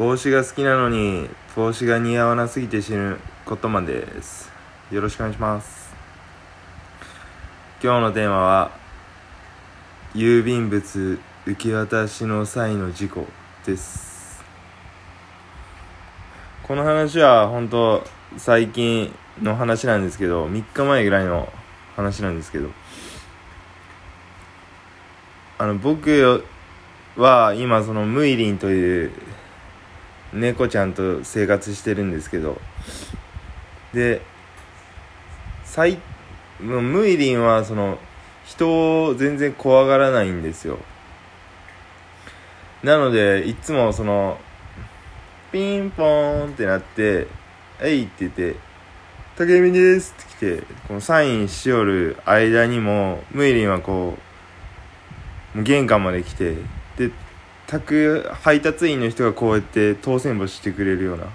帽子が好きなのに帽子が似合わなすぎて死ぬことまでです。よろしくお願いします。今日のテーマは郵便物受け渡しの際の事故です。この話は本当最近の話なんですけど3日前ぐらいの話なんですけどあの僕は今そのムイリンという猫ちゃんと生活してるんですけど。で最ムイリンはその人を全然怖がらないんですよ。なのでいつもそのピンポーンってなって「えい」って言って「竹見です」って来てこのサインしよる間にもムイリンはこう玄関まで来てで宅配達員の人がこうやって当選簿してくれるような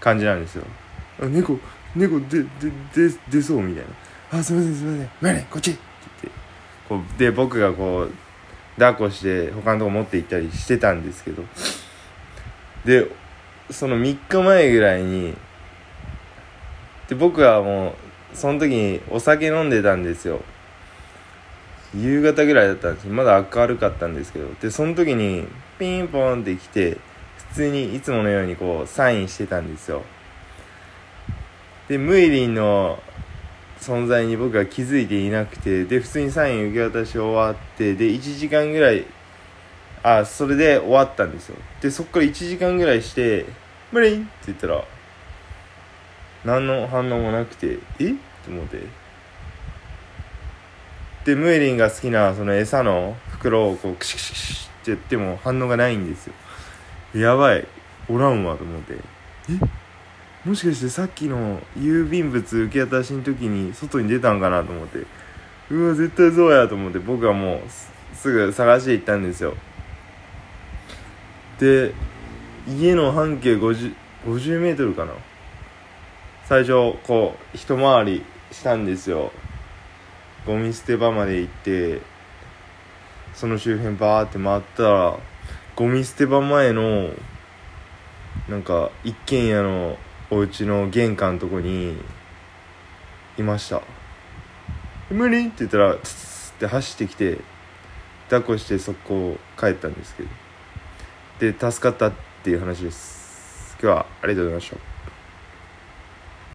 感じなんですよ。あ猫猫ででで出そうみたいな。あすいませんすいません。マリこっち？って言って。こうで僕がこう抱っこして他のとこ持って行ったりしてたんですけど。でその3日前ぐらいにで僕はもうその時にお酒飲んでたんですよ。夕方ぐらいだったんです。まだ明るかったんですけど。でその時にピンポンって来て普通にいつものようにこうサインしてたんですよでムイリンの存在に僕は気づいていなくてで普通にサイン受け渡し終わってで1時間ぐらいあそれで終わったんですよでそっから1時間ぐらいして「ムリン!」って言ったら何の反応もなくて「え？っ?」と思ってでムエリンが好きなその餌の袋をこうクシクシクシってやっても反応がないんですよ。やばい。おらんわと思って。え？もしかしてさっきの郵便物受け渡しの時に外に出たんかなと思って。うわ絶対そうやと思って。僕はもうすぐ探して行ったんですよ。で家の半径 50, 50メートルかな。最初こう一回りしたんですよ。ゴミ捨て場まで行って。その周辺バーって回ったらゴミ捨て場前のなんか一軒家のお家の玄関のとこにいました「無理!」って言ったらツツって走ってきて抱っこして速攻帰ったんですけどで助かったっていう話です今日はありがとうございました